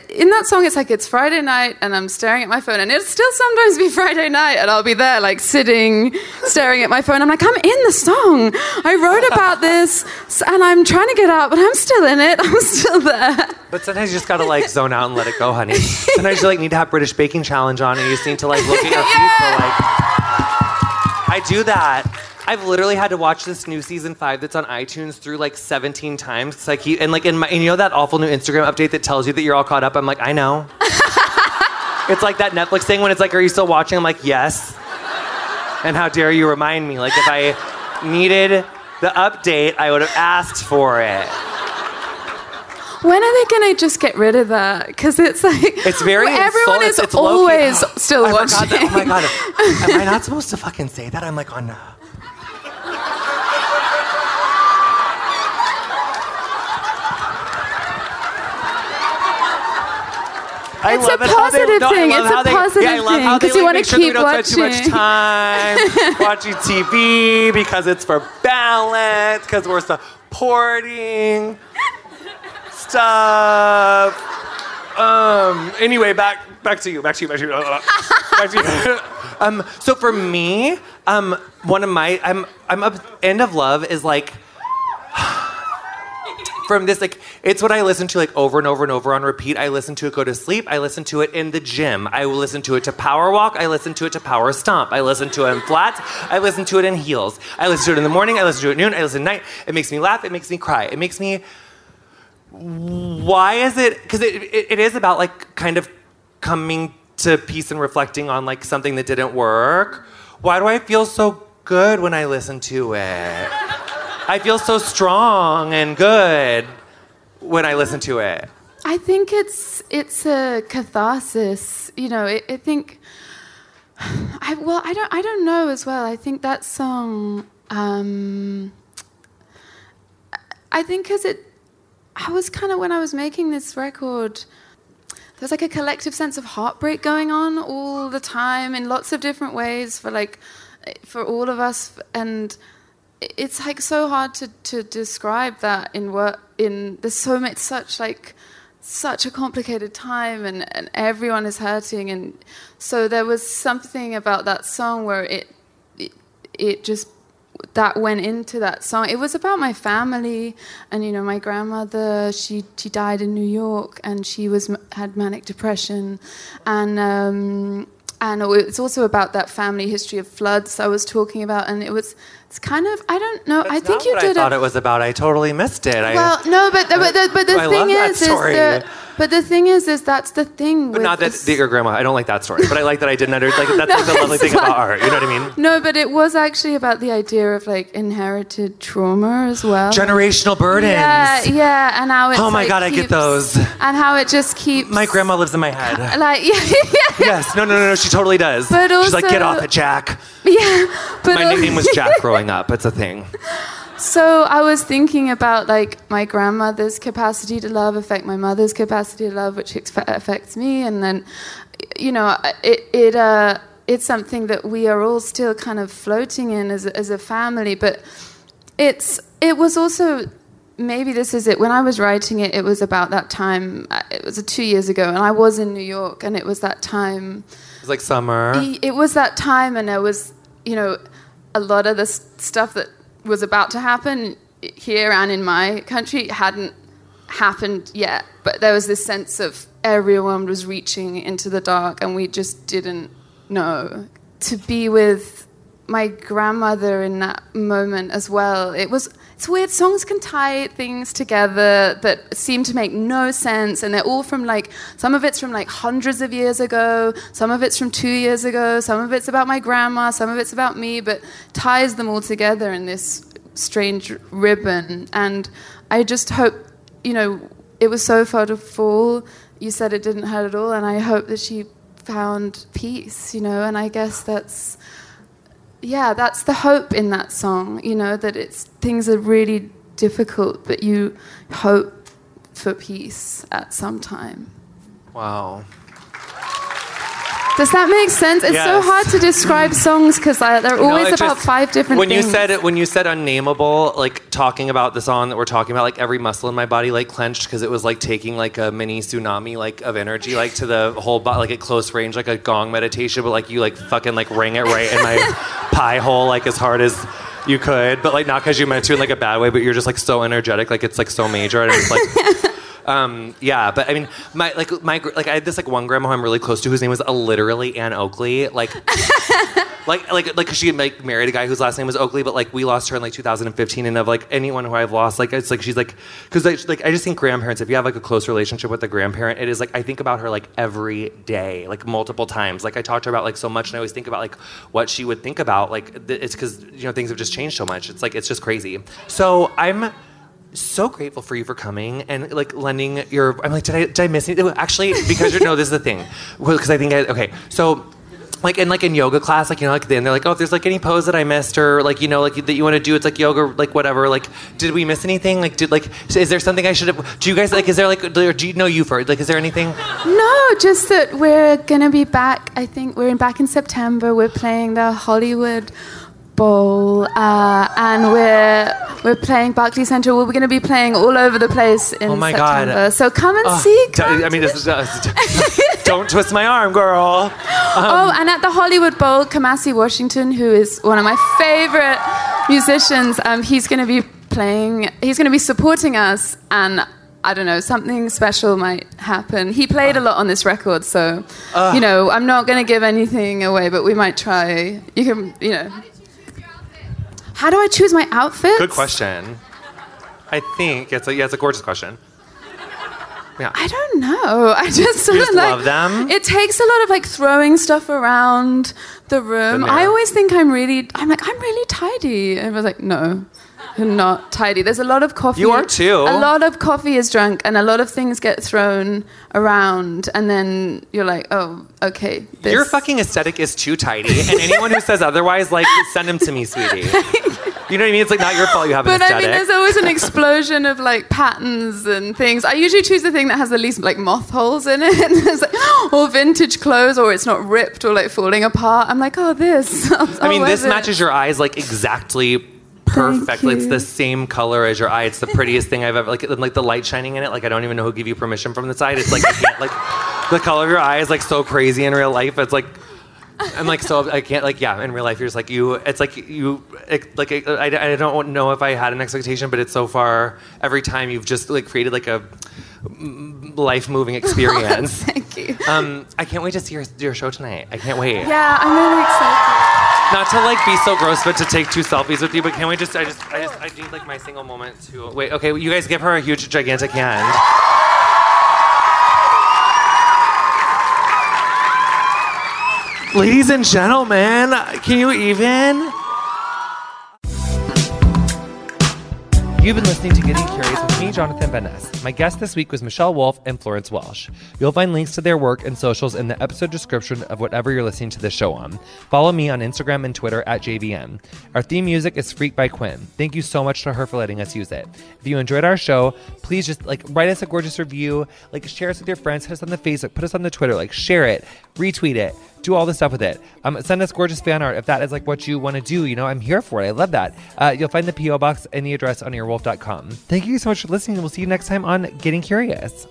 In that song, it's like it's Friday night, and I'm staring at my phone, and it'll still sometimes be Friday night, and I'll be there like sitting, staring at my phone. I'm like, I'm in the song. I wrote about this, and I'm trying to get out, but I'm still in it. I'm still there. but sometimes you just gotta like zone out and let it go, honey. Sometimes you like need to have British Baking Challenge on, and you just need to like look at your feet for like. I do that. I've literally had to watch this new season five that's on iTunes through like 17 times. 'cause I keep and like in my and you know that awful new Instagram update that tells you that you're all caught up. I'm like, I know. it's like that Netflix thing when it's like, are you still watching? I'm like, yes. And how dare you remind me? Like if I needed the update, I would have asked for it. When are they gonna just get rid of that? Because it's like It's very everyone is it's always still I watching. That, oh my god, am I not supposed to fucking say that? I'm like on. Uh, I It's love a it how they- positive no, thing. It's a they- positive yeah, thing, because you like, wanna make sure keep don't too much watching. time watching TV because it's for balance, because we're supporting stuff. Um. Anyway, back back to you. Back to you. Back to you. back to you. um. So for me, um, one of my I'm I'm up, end of love is like from this like it's what I listen to like over and over and over on repeat. I listen to it go to sleep. I listen to it in the gym. I will listen to it to power walk. I listen to it to power stomp. I listen to it in flats. I listen to it in heels. I listen to it in the morning. I listen to it at noon. I listen at night. It makes me laugh. It makes me cry. It makes me. Why is it? Because it, it, it is about like kind of coming to peace and reflecting on like something that didn't work. Why do I feel so good when I listen to it? I feel so strong and good when I listen to it. I think it's it's a catharsis. You know, I, I think. I well, I don't I don't know as well. I think that song. Um, I think because it, I was kind of when I was making this record. There's like a collective sense of heartbreak going on all the time in lots of different ways for like for all of us and it's like so hard to, to describe that in work in there's so much such like such a complicated time and, and everyone is hurting and so there was something about that song where it it, it just that went into that song. It was about my family, and you know, my grandmother. She she died in New York, and she was had manic depression, and. Um, and it's also about that family history of floods I was talking about, and it was it's kind of I don't know. I think Not you what did. I thought a, it was about. I totally missed it. I, well, no, but the, but the, but the I thing is, is that, but the thing is, is that's the thing. but not that, that your grandma. I don't like that story, but I like that I didn't understand. Like, that's No, like the lovely thing about art. You know what I mean? No, but it was actually about the idea of like inherited trauma as well. Generational burdens. Yeah, yeah, and how it's Oh my like, God, I get those. And how it just keeps My grandma lives in my head. like yeah, yeah, yes. No, no, no, no. She totally does. But also, She's like, get off it, Jack. yeah. But My nickname was Jack growing up. It's a thing. So I was thinking about like my grandmother's capacity to love affect my mother's capacity to love, which expe- affects me, and then, you know, it it uh it's something that we are all still kind of floating in as a, as a family, but it's it was also maybe this is it. When I was writing it, it was about that time. uh, It was uh, two years ago, and I was in New York, and it was that time It's like summer. it was that time and there was you know a lot of the stuff that was about to happen here and in my country hadn't happened yet but there was this sense of everyone was reaching into the dark and we just didn't know to be with my grandmother in that moment as well it was it's weird songs can tie things together that seem to make no sense and they're all from like some of it's from like hundreds of years ago some of it's from two years ago some of it's about my grandma some of it's about me but ties them all together in this strange ribbon. And i just hope you know it was so far to fall you said it didn't hurt at all and i hope that she found peace you know and i guess that's yeah, that's the hope in that song, you know, that it's things are really difficult, but you hope for peace at some time. Wow. Does that make sense? It's so hard to describe songs because they're always it about just- five different when things. you said it when you said unnameable like talking about the song that we're talking about like every muscle in my body like clenched because it was like taking like a mini tsunami like of energy like to the whole body like at close range like a gong meditation but like you like fucking like ring it right in my pie hole like as hard as you could but like not because you meant to in like a bad way but you're just like so energetic like it's like so major and it's like um, yeah, but I mean, my like my like I had this like one grandma who I'm really close to whose name was uh, literally Anne Oakley. Like, like like like 'cause she like married a guy whose last name was Oakley, but like we lost her in like 2015. And of like anyone who I've lost, like it's like she's like because like, like I just think grandparents. If you have like a close relationship with a grandparent, it is like I think about her like every day, like multiple times. Like I talk to her about like so much, and I always think about like what she would think about. Like th- it's because you know things have just changed so much. It's like it's just crazy. So I'm so grateful for you for coming and like lending your. I'm like, did I did I miss anything? Oh, actually, because you're no, this is the thing. Because I think I okay. So. Like in like in yoga class, like you know, like then they're like, oh, if there's like any pose that I missed or like you know, like that you want to do, it's like yoga, like whatever. Like, did we miss anything? Like, did like, is there something I should have? Do you guys like? Is there like? Do you know you first? Like, is there anything? No, just that we're gonna be back. I think we're in, back in September. We're playing the Hollywood Bowl, uh, and we're we're playing Barclays Center. We're gonna be playing all over the place in Oh my God. September. So come and Oh, see. come I mean, this is, uh, don't twist my arm, girl. oh, and at the Hollywood Bowl, Kamasi Washington, who is one of my favorite musicians, um, he's going to be playing. He's going to be supporting us, and I don't know, something special might happen. He played a lot on this record, so you know, I'm not going to give anything away, but we might try. You can, you know. How do I choose my outfit? Good question. I think it's a yeah, it's a gorgeous question. Yeah. I don't know. I just sort just of like love them? It takes a lot of like throwing stuff around the room. The I always think I'm really. I'm like I'm really tidy, and I was like, no, not tidy. There's a lot of coffee. You are too. A lot of coffee is drunk, and a lot of things get thrown around, and then you're like, oh, okay. This. Your fucking aesthetic is too tidy, and anyone who says otherwise, like, send him to me, sweetie. You know what I mean? It's like not your fault you have an But I aesthetic. mean, there's always an explosion of like patterns and things. I usually choose the thing that has the least like moth holes in it, like, or vintage clothes, or it's not ripped or like falling apart. I'm like, oh, this. I mean, oh, this matches your eyes like exactly perfectly. It's the same color as your eye. It's the prettiest thing I've ever like. Like the light shining in it. Like I don't even know who gave you permission from the side. It's like can't, like the color of your eye is like so crazy in real life. It's like I'm like so I can't like yeah. In real life, you're just like you. It's like you it, like I, I don't know if I had an expectation, but it's so far every time you've just like created like a life moving experience. Thank you. Um, I can't wait to see your, your show tonight. I can't wait. Yeah, I'm really excited. Not to like be so gross, but to take two selfies with you. But can we just? I just, I just, I need like my single moment to wait. Okay, you guys give her a huge, gigantic hand. Ladies and gentlemen, can you even? You've been listening to Getting Curious with me, Jonathan Van Ness. My guest this week was Michelle Wolf and Florence Welch. You'll find links to their work and socials in the episode description of whatever you're listening to this show on. Follow me on Instagram and Twitter at JVN. Our theme music is Freak by Quiñ. Thank you so much to her for letting us use it. If you enjoyed our show, please just like write us a gorgeous review, like share us with your friends, hit us on the Facebook, put us on the Twitter, like share it, retweet it do all this stuff with it. Um, send us gorgeous fan art if that is like what you want to do. You know, I'm here for it. I love that. Uh, you'll find the PO box and the address on earwolf.com. Thank you so much for listening. We'll see you next time on Getting Curious.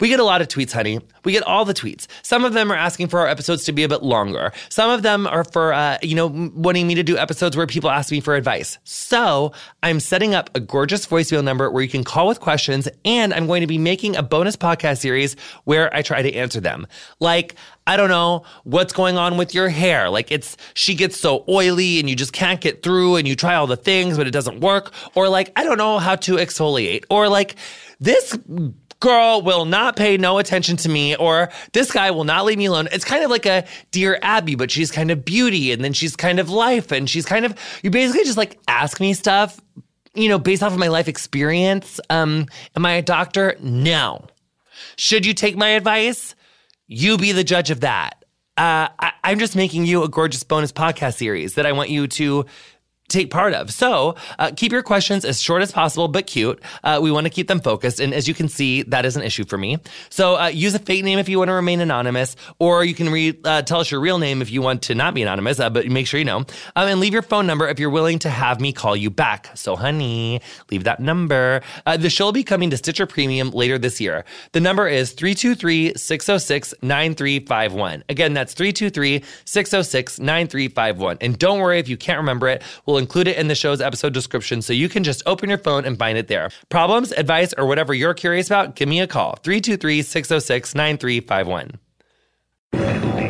We get a lot of tweets, honey. We get all the tweets. Some of them are asking for our episodes to be a bit longer. Some of them are for, uh, you know, wanting me to do episodes where people ask me for advice. So I'm setting up a gorgeous voicemail number where you can call with questions, and I'm going to be making a bonus podcast series where I try to answer them. Like, I don't know what's going on with your hair. Like it's she gets so oily and you just can't get through and you try all the things but it doesn't work or like I don't know how to exfoliate or like this girl will not pay no attention to me or this guy will not leave me alone. It's kind of like a dear Abby, but she's kind of beauty and then she's kind of life and she's kind of you basically just like ask me stuff, you know, based off of my life experience. Um, am I a doctor? No. Should you take my advice? You be the judge of that. Uh, I, I'm just making you a gorgeous bonus podcast series that I want you to take part of. So uh, keep your questions as short as possible, but cute. Uh, we want to keep them focused. And as you can see, that is an issue for me. So uh, use a fake name if you want to remain anonymous, or you can re- uh, tell us your real name if you want to not be anonymous, uh, but make sure you know. Um, and leave your phone number if you're willing to have me call you back. So, honey, leave that number. Uh, the show will be coming to Stitcher Premium later this year. The number is 323 606 9351. Again, that's 323 606 9351. And don't worry if you can't remember it, we'll include it in the show's episode description so you can just open your phone and find it there. Problems, advice, or whatever you're curious about, give me a call 323 606 9351.